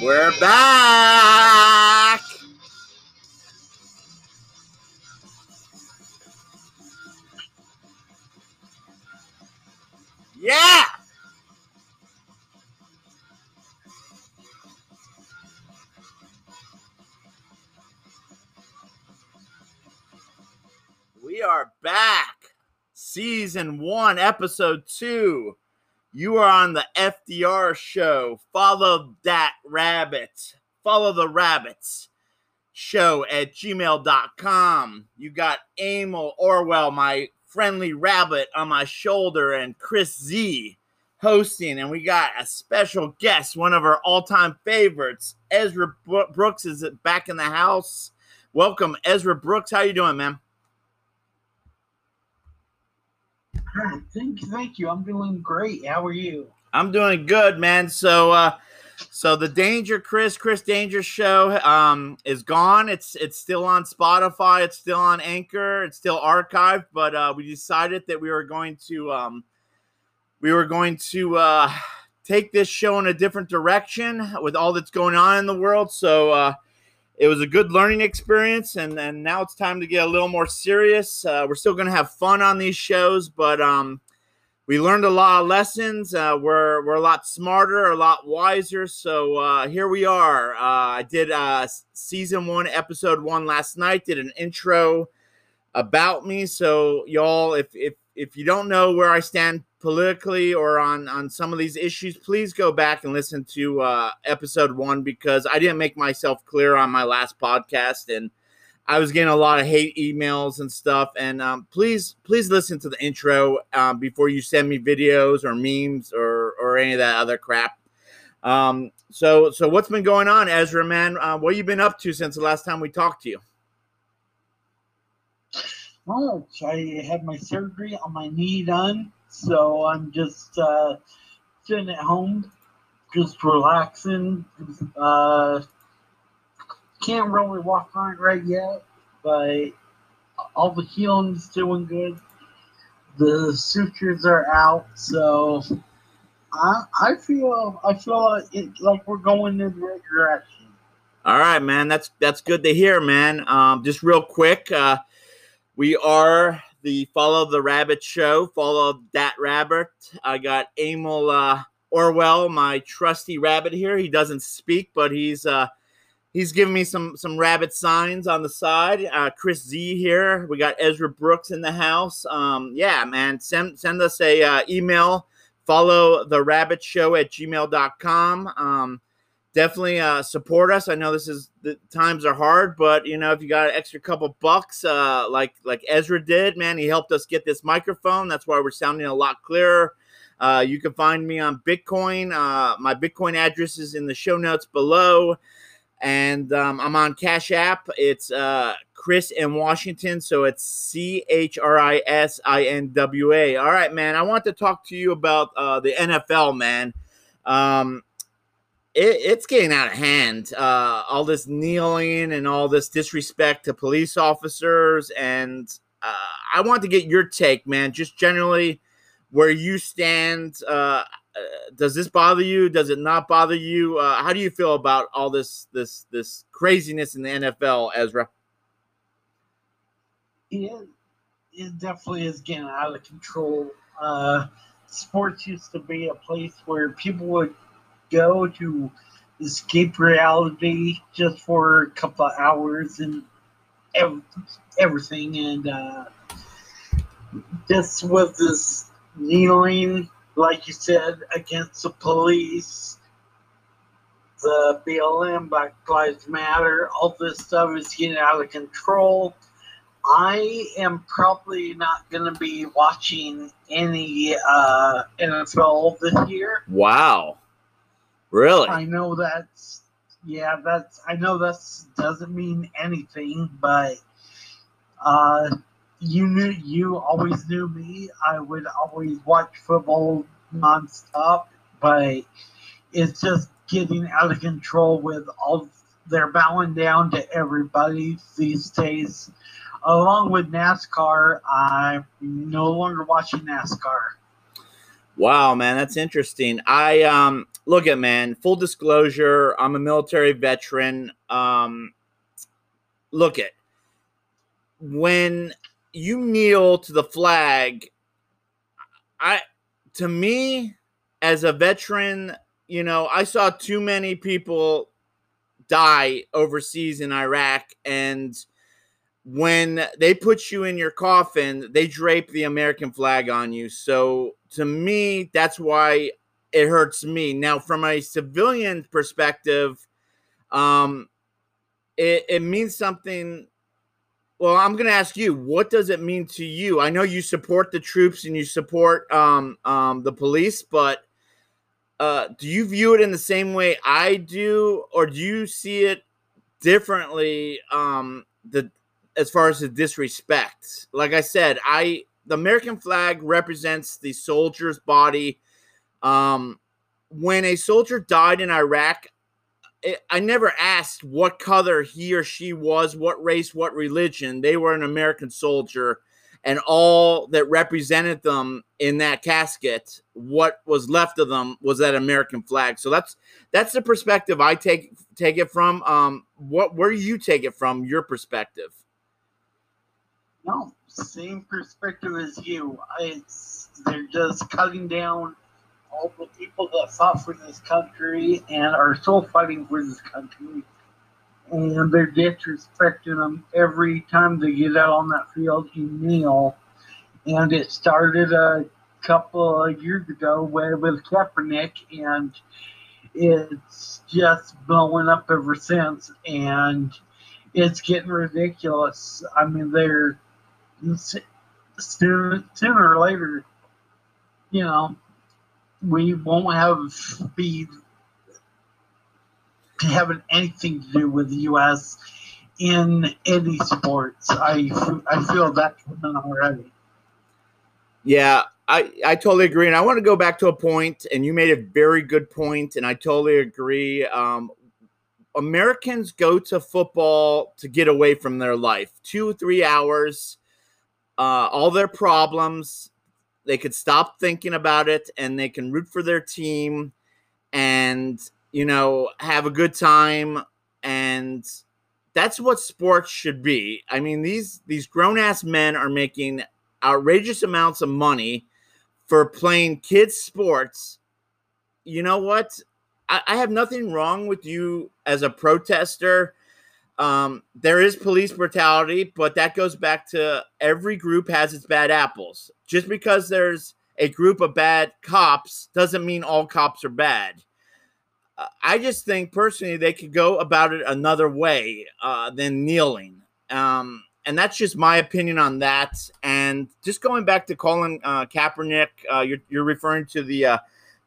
We're back. Yeah. We are back. Season one, episode two. You are on the FDR show. Follow that rabbit. Follow the rabbits show at gmail.com. You got Emil Orwell, my friendly rabbit, on my shoulder, and Chris Z hosting. And we got a special guest, one of our all time favorites. Ezra Brooks is back in the house. Welcome, Ezra Brooks. How you doing, man? Thank you, thank you. I'm doing great. How are you? I'm doing good, man. So, uh, so the Danger Chris Chris Danger show um is gone. It's it's still on Spotify. It's still on Anchor. It's still archived. But uh, we decided that we were going to um we were going to uh take this show in a different direction with all that's going on in the world. So uh it was a good learning experience and and now it's time to get a little more serious. Uh, we're still going to have fun on these shows but um, we learned a lot of lessons. Uh, we're, we're a lot smarter a lot wiser so uh, here we are. Uh, i did uh, season one episode one last night did an intro about me. So y'all if if if you don't know where i stand politically or on on some of these issues please go back and listen to uh episode one because i didn't make myself clear on my last podcast and i was getting a lot of hate emails and stuff and um, please please listen to the intro um, before you send me videos or memes or or any of that other crap. Um so so what's been going on ezra man? Uh, what you been up to since the last time we talked to you well i had my surgery on my knee done so I'm just uh, sitting at home, just relaxing. Uh, can't really walk on it right yet, but all the healing's doing good. The sutures are out, so I I feel I feel it, like we're going in the right direction. All right, man. That's that's good to hear, man. Um, just real quick, uh, we are the Follow the Rabbit show. Follow that rabbit. I got Emil uh, Orwell, my trusty rabbit here. He doesn't speak, but he's uh, he's giving me some some rabbit signs on the side. Uh, Chris Z here. We got Ezra Brooks in the house. Um, yeah, man. Send send us a uh, email. Follow the rabbit show at gmail.com. Um, definitely uh, support us. I know this is the times are hard, but you know if you got an extra couple bucks, uh, like like Ezra did, man, he helped us get this microphone. That's why we're sounding a lot clearer. Uh, you can find me on Bitcoin. Uh, my Bitcoin address is in the show notes below, and um, I'm on Cash App. It's uh, Chris in Washington, so it's C H R I S I N W A. All right, man. I want to talk to you about uh, the NFL, man. Um, it, it's getting out of hand. Uh, all this kneeling and all this disrespect to police officers, and uh, I want to get your take, man. Just generally, where you stand. Uh, uh does this bother you? Does it not bother you? Uh, how do you feel about all this this this craziness in the NFL, Ezra? Yeah, it definitely is getting out of control. Uh, sports used to be a place where people would go to escape reality just for a couple of hours and ev- everything. And uh, this was this kneeling, like you said, against the police, the BLM, Black Lives Matter, all this stuff is getting out of control. I am probably not going to be watching any uh, NFL this year. Wow. Really? I know that's yeah, that's I know that's doesn't mean anything, but uh you knew you always knew me. I would always watch football nonstop, but it's just getting out of control with all they're bowing down to everybody these days. Along with NASCAR, I'm no longer watching NASCAR. Wow, man, that's interesting. I um look at man, full disclosure, I'm a military veteran. Um look at when you kneel to the flag, I to me as a veteran, you know, I saw too many people die overseas in Iraq and when they put you in your coffin, they drape the American flag on you. So to me, that's why it hurts me. Now, from a civilian perspective, um, it, it means something. Well, I'm going to ask you, what does it mean to you? I know you support the troops and you support um, um, the police, but uh, do you view it in the same way I do, or do you see it differently? Um, the as far as the disrespect, like I said, I the American flag represents the soldier's body. Um, when a soldier died in Iraq, it, I never asked what color he or she was, what race, what religion. They were an American soldier, and all that represented them in that casket, what was left of them, was that American flag. So that's that's the perspective I take take it from. Um, what where do you take it from? Your perspective? No, same perspective as you. It's they're just cutting down all the people that fought for this country and are still fighting for this country. And they're disrespecting them every time they get out on that field You kneel. And it started a couple of years ago with, with Kaepernick, and it's just blowing up ever since. And it's getting ridiculous. I mean, they're sooner, or later, you know, we won't have be having anything to do with the U.S. in any sports. I I feel that already. Yeah, I, I totally agree. And I want to go back to a point, and you made a very good point, and I totally agree. Um, Americans go to football to get away from their life. Two, three hours uh, all their problems. They could stop thinking about it and they can root for their team and, you know, have a good time. And that's what sports should be. I mean, these these grown ass men are making outrageous amounts of money for playing kids sports. You know what? I, I have nothing wrong with you as a protester um, there is police brutality, but that goes back to every group has its bad apples. Just because there's a group of bad cops doesn't mean all cops are bad. I just think personally they could go about it another way uh, than kneeling. Um, and that's just my opinion on that. And just going back to Colin uh, Kaepernick, uh, you're, you're referring to the uh,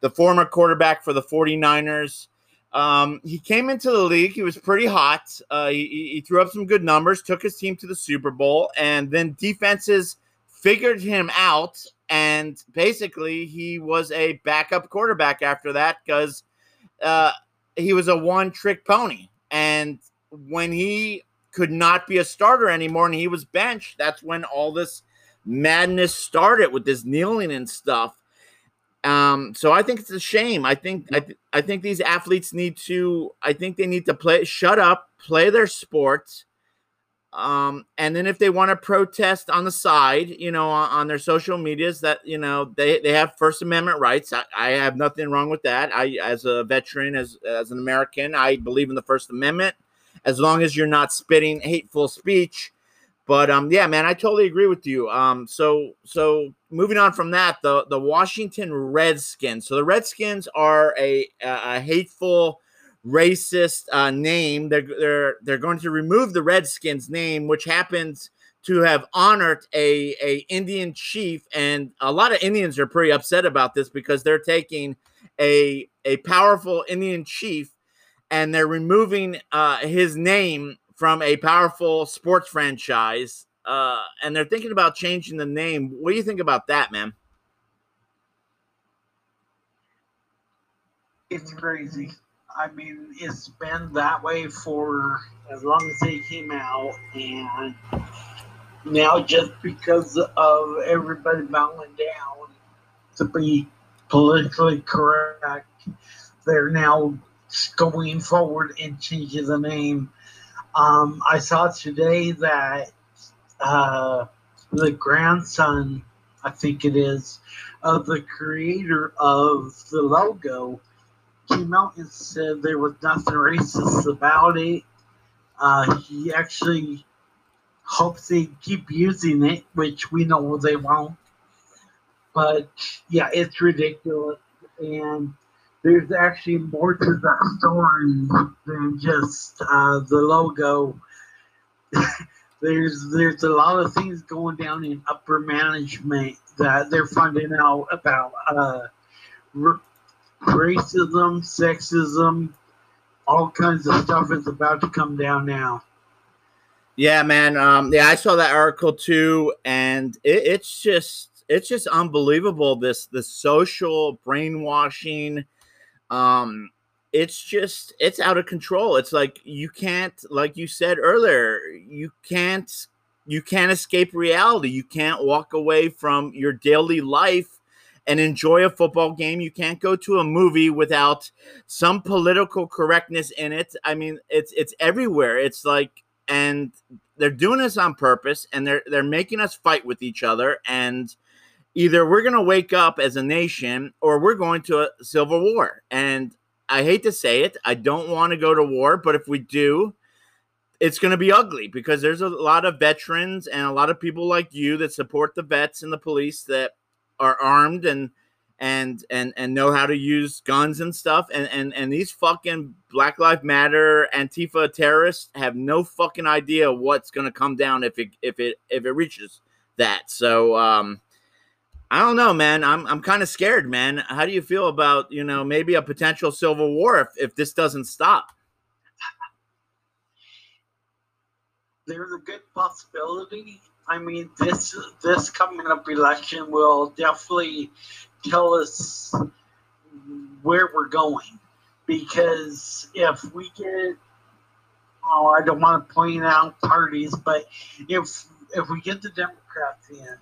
the former quarterback for the 49ers. Um, he came into the league. He was pretty hot. Uh, he, he, threw up some good numbers, took his team to the Super Bowl, and then defenses figured him out. And basically, he was a backup quarterback after that because uh, he was a one trick pony. And when he could not be a starter anymore and he was benched, that's when all this madness started with this kneeling and stuff. Um, so I think it's a shame. I think I, th- I think these athletes need to. I think they need to play. Shut up, play their sport. Um, and then if they want to protest on the side, you know, on, on, their social medias, that you know they they have First Amendment rights. I, I have nothing wrong with that. I, as a veteran, as as an American, I believe in the First Amendment. As long as you're not spitting hateful speech, but um, yeah, man, I totally agree with you. Um, so so moving on from that, the the Washington Redskins. So the Redskins are a a hateful, racist uh, name. They're they're they're going to remove the Redskins name, which happens to have honored a a Indian chief, and a lot of Indians are pretty upset about this because they're taking a a powerful Indian chief and they're removing uh, his name from a powerful sports franchise, uh, and they're thinking about changing the name. What do you think about that, man? It's crazy. I mean, it's been that way for as long as they came out, and now just because of everybody bowing down to be politically correct. They're now going forward and changing the name. Um, I saw today that uh, the grandson, I think it is, of the creator of the logo came out and said there was nothing racist about it. Uh, he actually hopes they keep using it, which we know they won't. But yeah, it's ridiculous. And there's actually more to that story than just uh, the logo. there's there's a lot of things going down in upper management that they're finding out about uh, racism, sexism, all kinds of stuff is about to come down now. Yeah, man. Um, yeah, I saw that article too, and it, it's just it's just unbelievable. This the social brainwashing. Um, it's just it's out of control. It's like you can't, like you said earlier, you can't you can't escape reality. You can't walk away from your daily life and enjoy a football game. You can't go to a movie without some political correctness in it. I mean, it's it's everywhere. It's like and they're doing this on purpose and they're they're making us fight with each other and either we're going to wake up as a nation or we're going to a civil war. And I hate to say it, I don't want to go to war, but if we do, it's going to be ugly because there's a lot of veterans and a lot of people like you that support the vets and the police that are armed and and and and know how to use guns and stuff and and and these fucking black lives matter antifa terrorists have no fucking idea what's going to come down if it if it if it reaches that so um I don't know, man. I'm I'm kind of scared, man. How do you feel about you know maybe a potential civil war if, if this doesn't stop? There's a good possibility I mean, this this coming up election will definitely tell us where we're going. Because if we get, oh, I don't want to point out parties, but if if we get the Democrats in,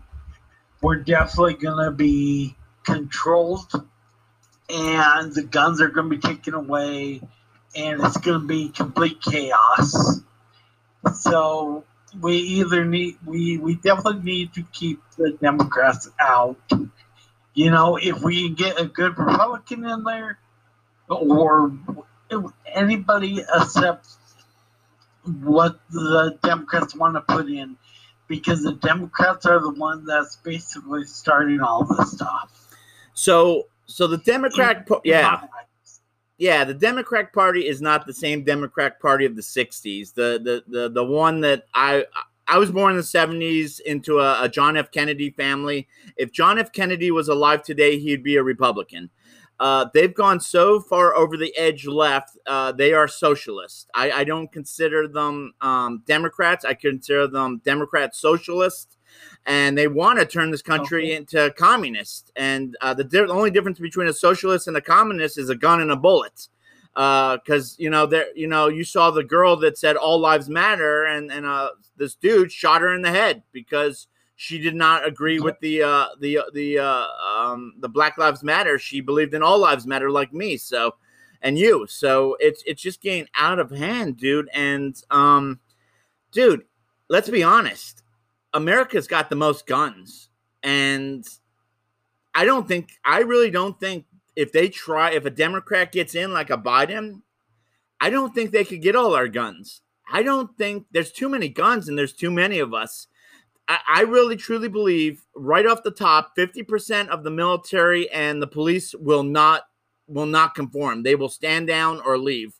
we're definitely going to be controlled, and the guns are going to be taken away, and it's going to be complete chaos. So we either need we we definitely need to keep the Democrats out. You know, if we get a good Republican in there, or anybody except what the Democrats want to put in, because the Democrats are the one that's basically starting all this stuff. So, so the Democrat, in, yeah. Yeah, the Democrat Party is not the same Democrat Party of the '60s. The the the the one that I I was born in the '70s into a, a John F. Kennedy family. If John F. Kennedy was alive today, he'd be a Republican. Uh, they've gone so far over the edge left. Uh, they are socialist. I, I don't consider them um, Democrats. I consider them Democrat socialists and they want to turn this country okay. into communist. And uh, the, di- the, only difference between a socialist and a communist is a gun and a bullet. Because uh, you know, there, you know, you saw the girl that said all lives matter, and and uh, this dude shot her in the head because she did not agree with the uh, the the uh, um, the Black Lives Matter. She believed in all lives matter, like me. So, and you. So it's it's just getting out of hand, dude. And um, dude, let's be honest America's got the most guns. And I don't think, I really don't think if they try, if a Democrat gets in like a Biden, I don't think they could get all our guns. I don't think there's too many guns and there's too many of us. I, I really truly believe right off the top, 50% of the military and the police will not will not conform. They will stand down or leave.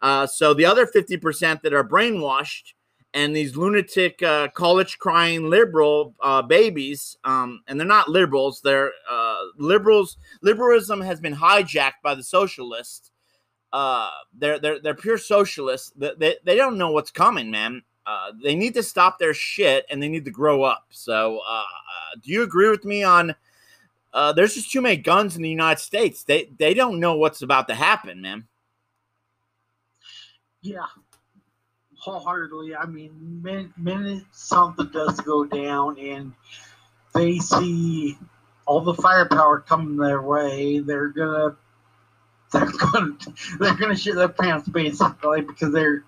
Uh, so the other 50% that are brainwashed and these lunatic uh, college crying liberal uh, babies um, and they're not liberals they're uh, liberals liberalism has been hijacked by the socialists uh, they're, they're, they're pure socialists they, they, they don't know what's coming man uh, they need to stop their shit and they need to grow up. So uh, do you agree with me on there's just too many guns in the united states. They, they don't know what's about to happen man. Yeah. Wholeheartedly. I mean, minute, minute something does go down and they see all the firepower coming their way, they're gonna they're gonna they're gonna shit their pants basically because they're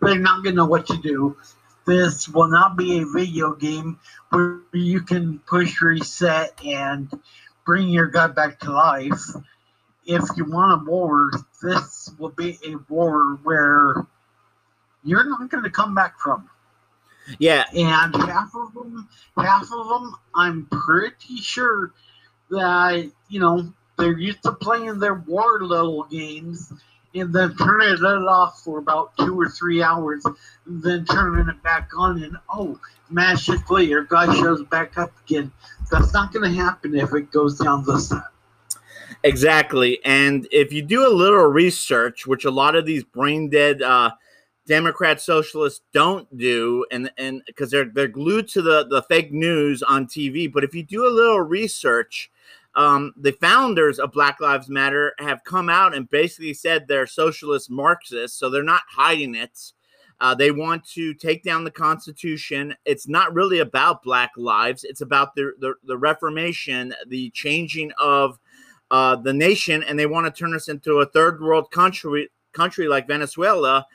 they're not gonna know what to do. This will not be a video game where you can push reset and bring your guy back to life. If you want a war, this will be a war where you're not going to come back from. Yeah, And half of them, half of them, I'm pretty sure that you know they're used to playing their war little games and then turning it off for about two or three hours, and then turning it back on, and oh, magically your guy shows back up again. That's not going to happen if it goes down this time. Exactly. And if you do a little research, which a lot of these brain dead uh, Democrat socialists don't do, and and because they're they're glued to the the fake news on TV, but if you do a little research, um, the founders of Black Lives Matter have come out and basically said they're socialist Marxists, so they're not hiding it. Uh, they want to take down the Constitution. It's not really about Black lives. It's about the the, the Reformation, the changing of uh, the nation, and they want to turn us into a third world country country like Venezuela.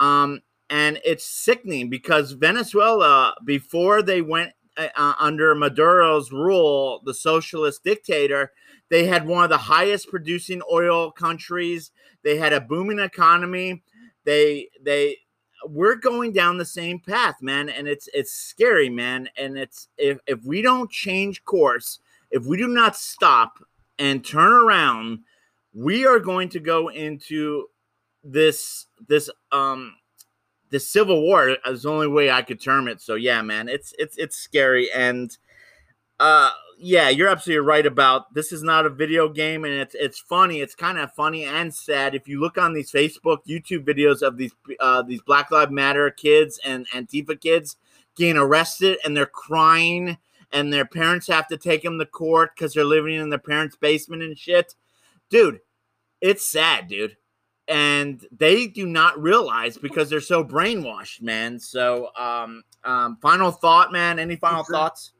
Um, and it's sickening because Venezuela, before they went uh, uh, under Maduro's rule, the socialist dictator, they had one of the highest producing oil countries. They had a booming economy. They they we're going down the same path, man, and it's it's scary, man. And it's if if we don't change course, if we do not stop and turn around, we are going to go into this this um the civil war is the only way I could term it. So yeah, man, it's it's it's scary and uh yeah, you're absolutely right about this is not a video game and it's it's funny. It's kind of funny and sad if you look on these Facebook, YouTube videos of these uh these Black Lives Matter kids and Antifa kids getting arrested and they're crying and their parents have to take them to court cuz they're living in their parents' basement and shit. Dude, it's sad, dude and they do not realize because they're so brainwashed, man. So, um, um, final thought, man. Any final thoughts?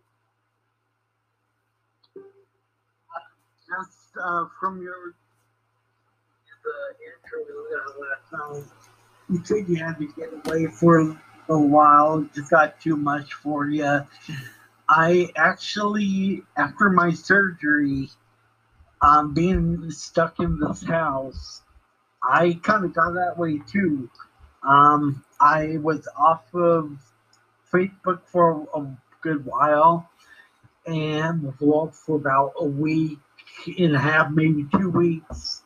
Just uh, from your the intro last time, you said you had to get away for a while. It just got too much for you. I actually, after my surgery, um, being stuck in this house, I kind of got that way too. Um, I was off of Facebook for a good while and off for about a week and a half, maybe two weeks.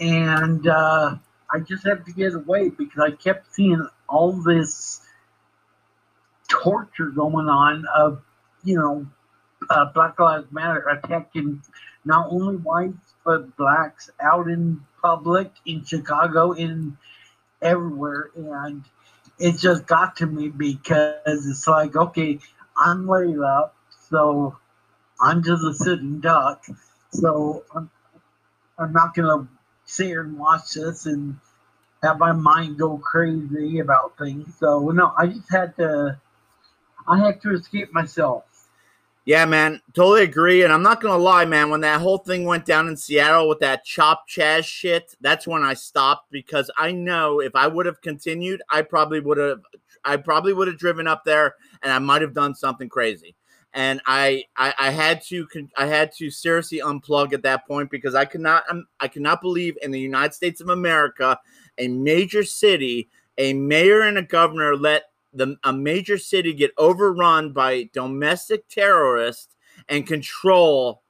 And uh, I just had to get away because I kept seeing all this torture going on of, you know, uh, Black Lives Matter attacking not only whites but blacks out in public in Chicago, in everywhere, and it just got to me because it's like, okay, I'm laid up, so I'm just a sitting duck, so I'm, I'm not gonna sit here and watch this and have my mind go crazy about things. So no, I just had to, I had to escape myself. Yeah, man, totally agree. And I'm not gonna lie, man. When that whole thing went down in Seattle with that chop chaz shit, that's when I stopped because I know if I would have continued, I probably would have, I probably would have driven up there and I might have done something crazy. And I, I, I had to, I had to seriously unplug at that point because I could not, um, I could not believe in the United States of America, a major city, a mayor and a governor let the a major city get overrun by domestic terrorists and control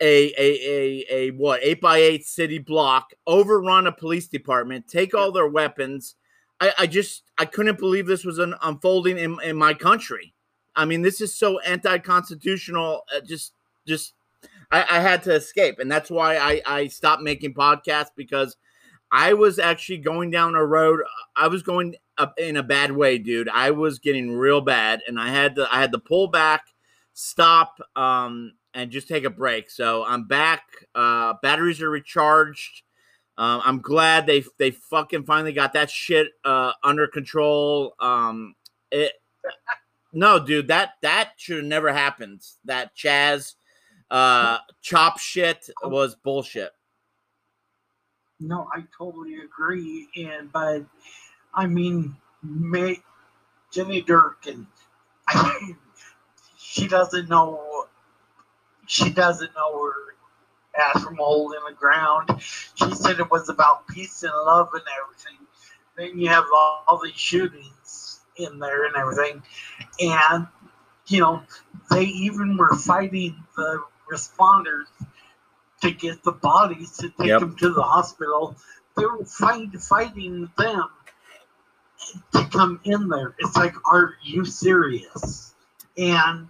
a a a, a what eight by eight city block, overrun a police department, take all their weapons. I, I just I couldn't believe this was an, unfolding in, in my country. I mean, this is so anti-constitutional. Uh, just just I, I had to escape, and that's why I I stopped making podcasts because I was actually going down a road. I was going up in a bad way, dude. I was getting real bad, and I had to I had to pull back, stop, um, and just take a break. So I'm back. Uh, batteries are recharged. Um, I'm glad they they fucking finally got that shit uh, under control. Um, it no, dude, that that should have never happened. That Chaz uh chop shit was bullshit. No, I totally agree. And but I mean, May, Jenny Durkan, I mean, she doesn't know. She doesn't know her ass from a hole in the ground. She said it was about peace and love and everything. Then you have all, all these shootings in there and everything, and you know they even were fighting the responders to get the bodies to take Yep. them to the hospital. They were fight, fighting them to come in there. It's like, are you serious? And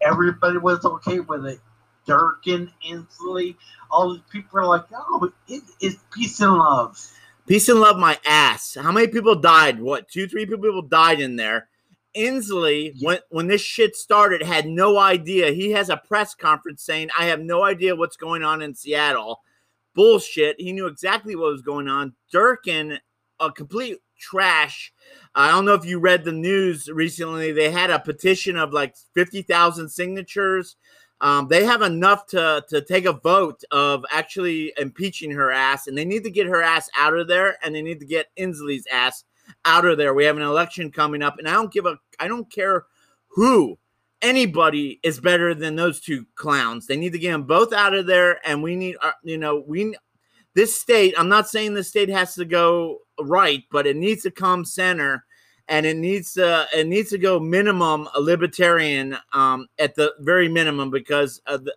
everybody was okay with it. Durkan, Inslee, all these people are like, oh, it, it's peace and love. Peace and love my ass. How many people died? What, two, three people died in there? Inslee, when when this shit started, had no idea. He has a press conference saying, I have no idea what's going on in Seattle. Bullshit. He knew exactly what was going on. Durkan, a complete trash. I don't know if you read the news recently. They had a petition of like 50,000 signatures. Um, they have enough to to take a vote of actually impeaching her ass, and they need to get her ass out of there, and they need to get Inslee's ass out of there. We have an election coming up, and I don't give a I don't care who anybody is better than those two clowns. They need to get them both out of there, and we need uh, you know we this state. I'm not saying the state has to go right, but it needs to come center and it needs to it needs to go minimum libertarian um, at the very minimum because the,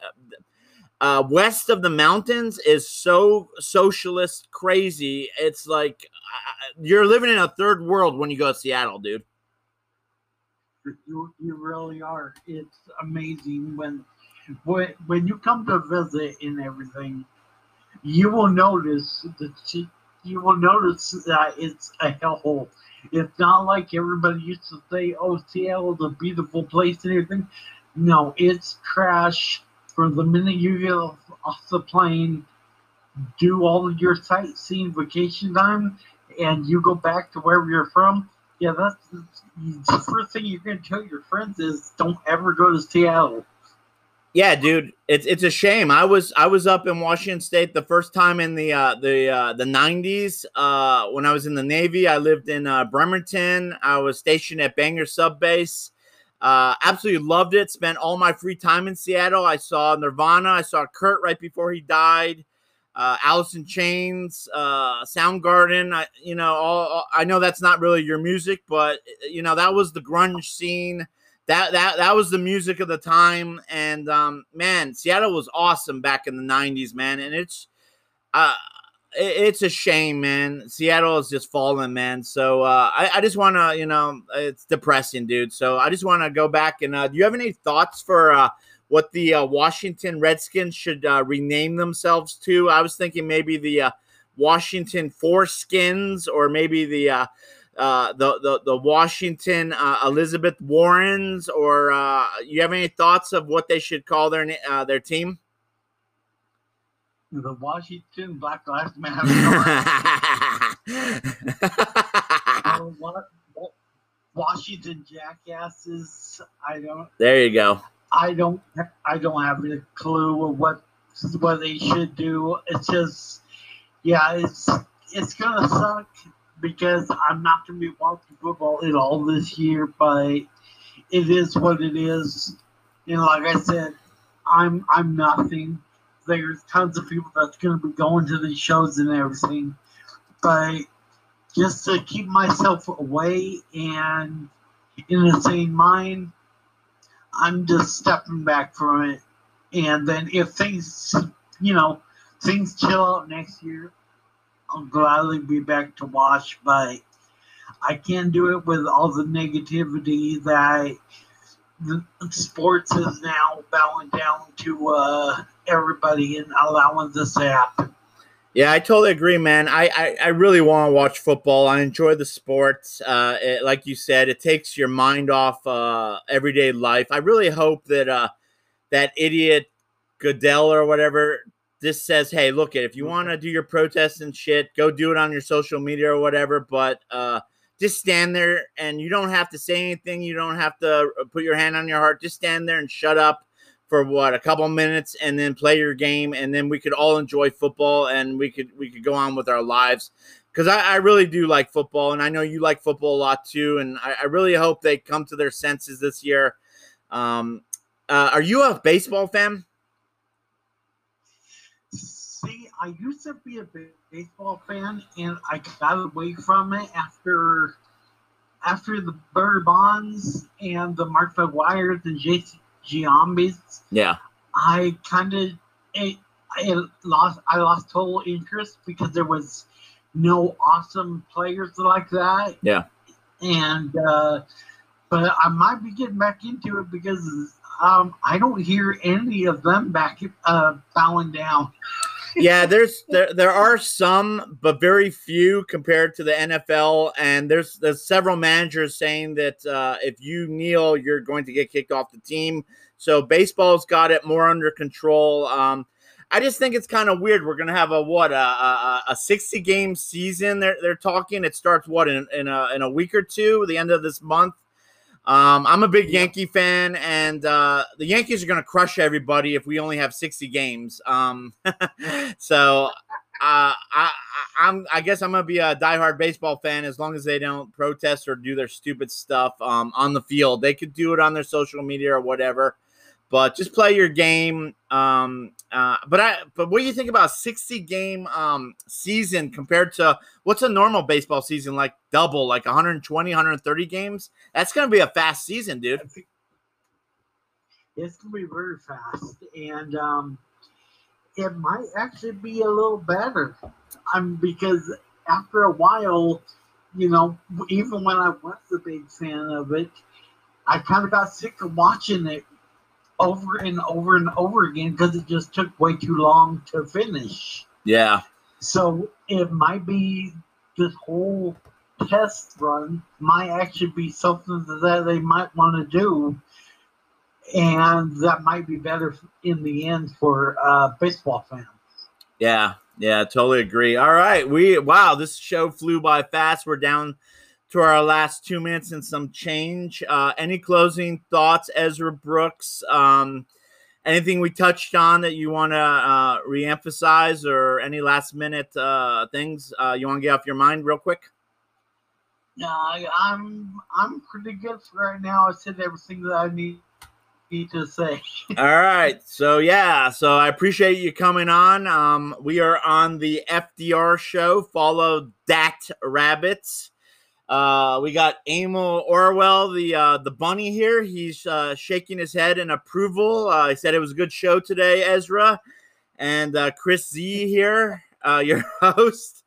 uh, west of the mountains is so socialist crazy. It's like uh, you're living in a third world when you go to Seattle, dude. You, you really are. It's amazing when, when when you come to visit and everything, you will notice that you, will notice that it's a hellhole. It's not like everybody used to say, "Oh, Seattle's a beautiful place and everything." No, it's trash from the minute you get off, off the plane, do all of your sightseeing vacation time, and you go back to wherever you're from. Yeah, that's the first thing you're going to tell your friends is don't ever go to Seattle. Yeah, dude, it's it's a shame. I was I was up in Washington State the first time in the uh, the uh, the '90s uh, when I was in the Navy. I lived in uh, Bremerton. I was stationed at Bangor Sub Base. Uh, absolutely loved it. Spent all my free time in Seattle. I saw Nirvana. I saw Kurt right before he died. Uh, Alice in Chains, uh, Soundgarden. I, you know, all, all- I know that's not really your music, but you know that was the grunge scene that that that was the music of the time and um man seattle was awesome back in the 90s man and it's uh it's a shame man. Seattle is just falling man. So uh i, I just want to you know it's depressing dude. So i just want to go back and uh do you have any thoughts for uh what the uh, washington redskins should uh, rename themselves to? I was thinking maybe the uh washington foreskins or maybe the the, the the Washington Elizabeth Warrens, or you have any thoughts of what they should call their their team? The Washington Black Lives Matter. What, what, Washington jackasses. I don't. there you go. I don't. I don't have a clue of what what they should do. It's just, yeah, it's it's gonna suck because I'm not gonna be watching football at all this year. But it is what it is. And like I said, I'm I'm nothing. There's tons of people that's gonna be going to these shows and everything, but just to keep myself away and in a sane mind, I'm just stepping back from it. And then if things, you know, things chill out next year, I'll gladly be back to watch. But I can't do it with all the negativity that the sports is now bowing down to uh, everybody and allowing this to happen. Yeah, I totally agree, man. I I, I really want to watch football. I enjoy the sport. Uh, it, like you said, it takes your mind off uh, everyday life. I really hope that uh, that idiot Goodell or whatever this says, "Hey, look, if you want to do your protests and shit, go do it on your social media or whatever." But uh, just stand there and you don't have to say anything. You don't have to uh, put your hand on your heart. Just stand there and shut up for what a couple minutes and then play your game and then we could all enjoy football and we could we could go on with our lives. Because I, I, really do like football and i know you like football a lot too and i, I really hope they come to their senses this year. Um, uh, are you a baseball fan? See i used to be a baseball fan and i got away from it after after the Barry Bonds and the Mark McGwire's and JC Giambi's. Yeah. I kind of it, it lost. I lost total interest because there was no awesome players like that. Yeah. And uh, but I might be getting back into it because um, I don't hear any of them back uh, bowing down yeah, there's there there are some, but very few compared to the NFL. And there's there's several managers saying that uh, if you kneel, you're going to get kicked off the team. So baseball's got it more under control. Um, I just think it's kind of weird. We're gonna have a what a, a, a, 60 game season. They're they're talking. It starts what in in a, in a week or two, the end of this month. Um, I'm a big Yankee fan, and uh, the Yankees are going to crush everybody if we only have 60 games. Um, so uh, I, I'm, I guess I'm going to be a diehard baseball fan as long as they don't protest or do their stupid stuff um, on the field. They could do it on their social media or whatever but just play your game. Um, uh, but I, but what do you think about 60 game um, season compared to what's a normal baseball season like? Double, like 120, 130 games. That's gonna be a fast season, dude. It's gonna be very fast, and um, it might actually be a little better. Um, because after a while, you know, even when I was a big fan of it, I kind of got sick of watching it over and over and over again because it just took way too long to finish. Yeah. So it might be this whole test run might actually be something that they might want to do, and that might be better in the end for uh, baseball fans. Yeah, yeah, totally agree. All right, we wow, this show flew by fast. We're down to our last two minutes and some change. Uh, any closing thoughts, Ezra Brooks? Um, anything we touched on that you want to uh, reemphasize, or any last minute uh, things uh, you want to get off your mind, real quick? Yeah, I, I'm I'm pretty good for right now. I said everything that I need need to say. All right. So yeah, so I appreciate you coming on. Um, we are on the FDR show. Follow that Rabbits. Uh, we got Emil Orwell, the uh, the bunny here. He's uh, shaking his head in approval. Uh, he said it was a good show today, Ezra, and uh, Chris Z here, uh, your host,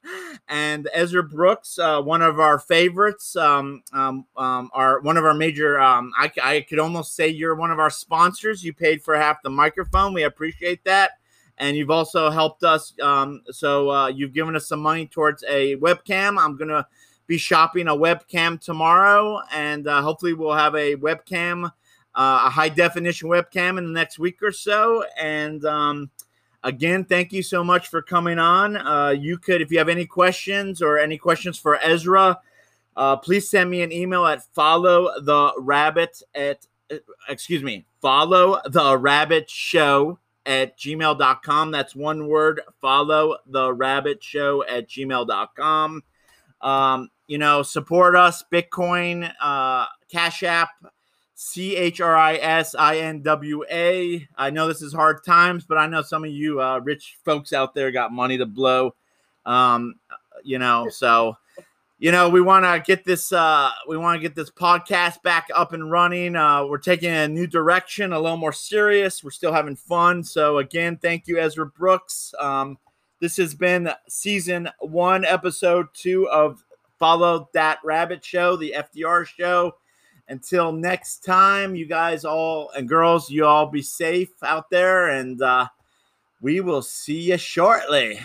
and Ezra Brooks, uh, one of our favorites. Um, um, um, our one of our major. Um, I, I could almost say you're one of our sponsors. You paid for half the microphone. We appreciate that. And you've also helped us. Um, so uh, you've given us some money towards a webcam. I'm gonna be shopping a webcam tomorrow, and uh, hopefully we'll have a webcam, uh, a high definition webcam in the next week or so. And um, again, thank you so much for coming on. Uh, you could, if you have any questions or any questions for Ezra, uh, please send me an email at follow the rabbit at uh, excuse me follow the rabbit show at gmail.com that's one word follow the rabbit show at gmail.com um, you know, support us, Bitcoin, uh, Cash App, C H R I S I N W A. I know this is hard times, but I know some of you uh, rich folks out there got money to blow. Um, you know, so you know we want to get this uh, we want to get this podcast back up and running. Uh, we're taking a new direction, a little more serious. We're still having fun. So again, thank you, Ezra Brooks. Um, this has been season one, episode two of follow that rabbit show, the FDR show. Until next time, you guys all and girls, you all be safe out there, and uh, we will see you shortly.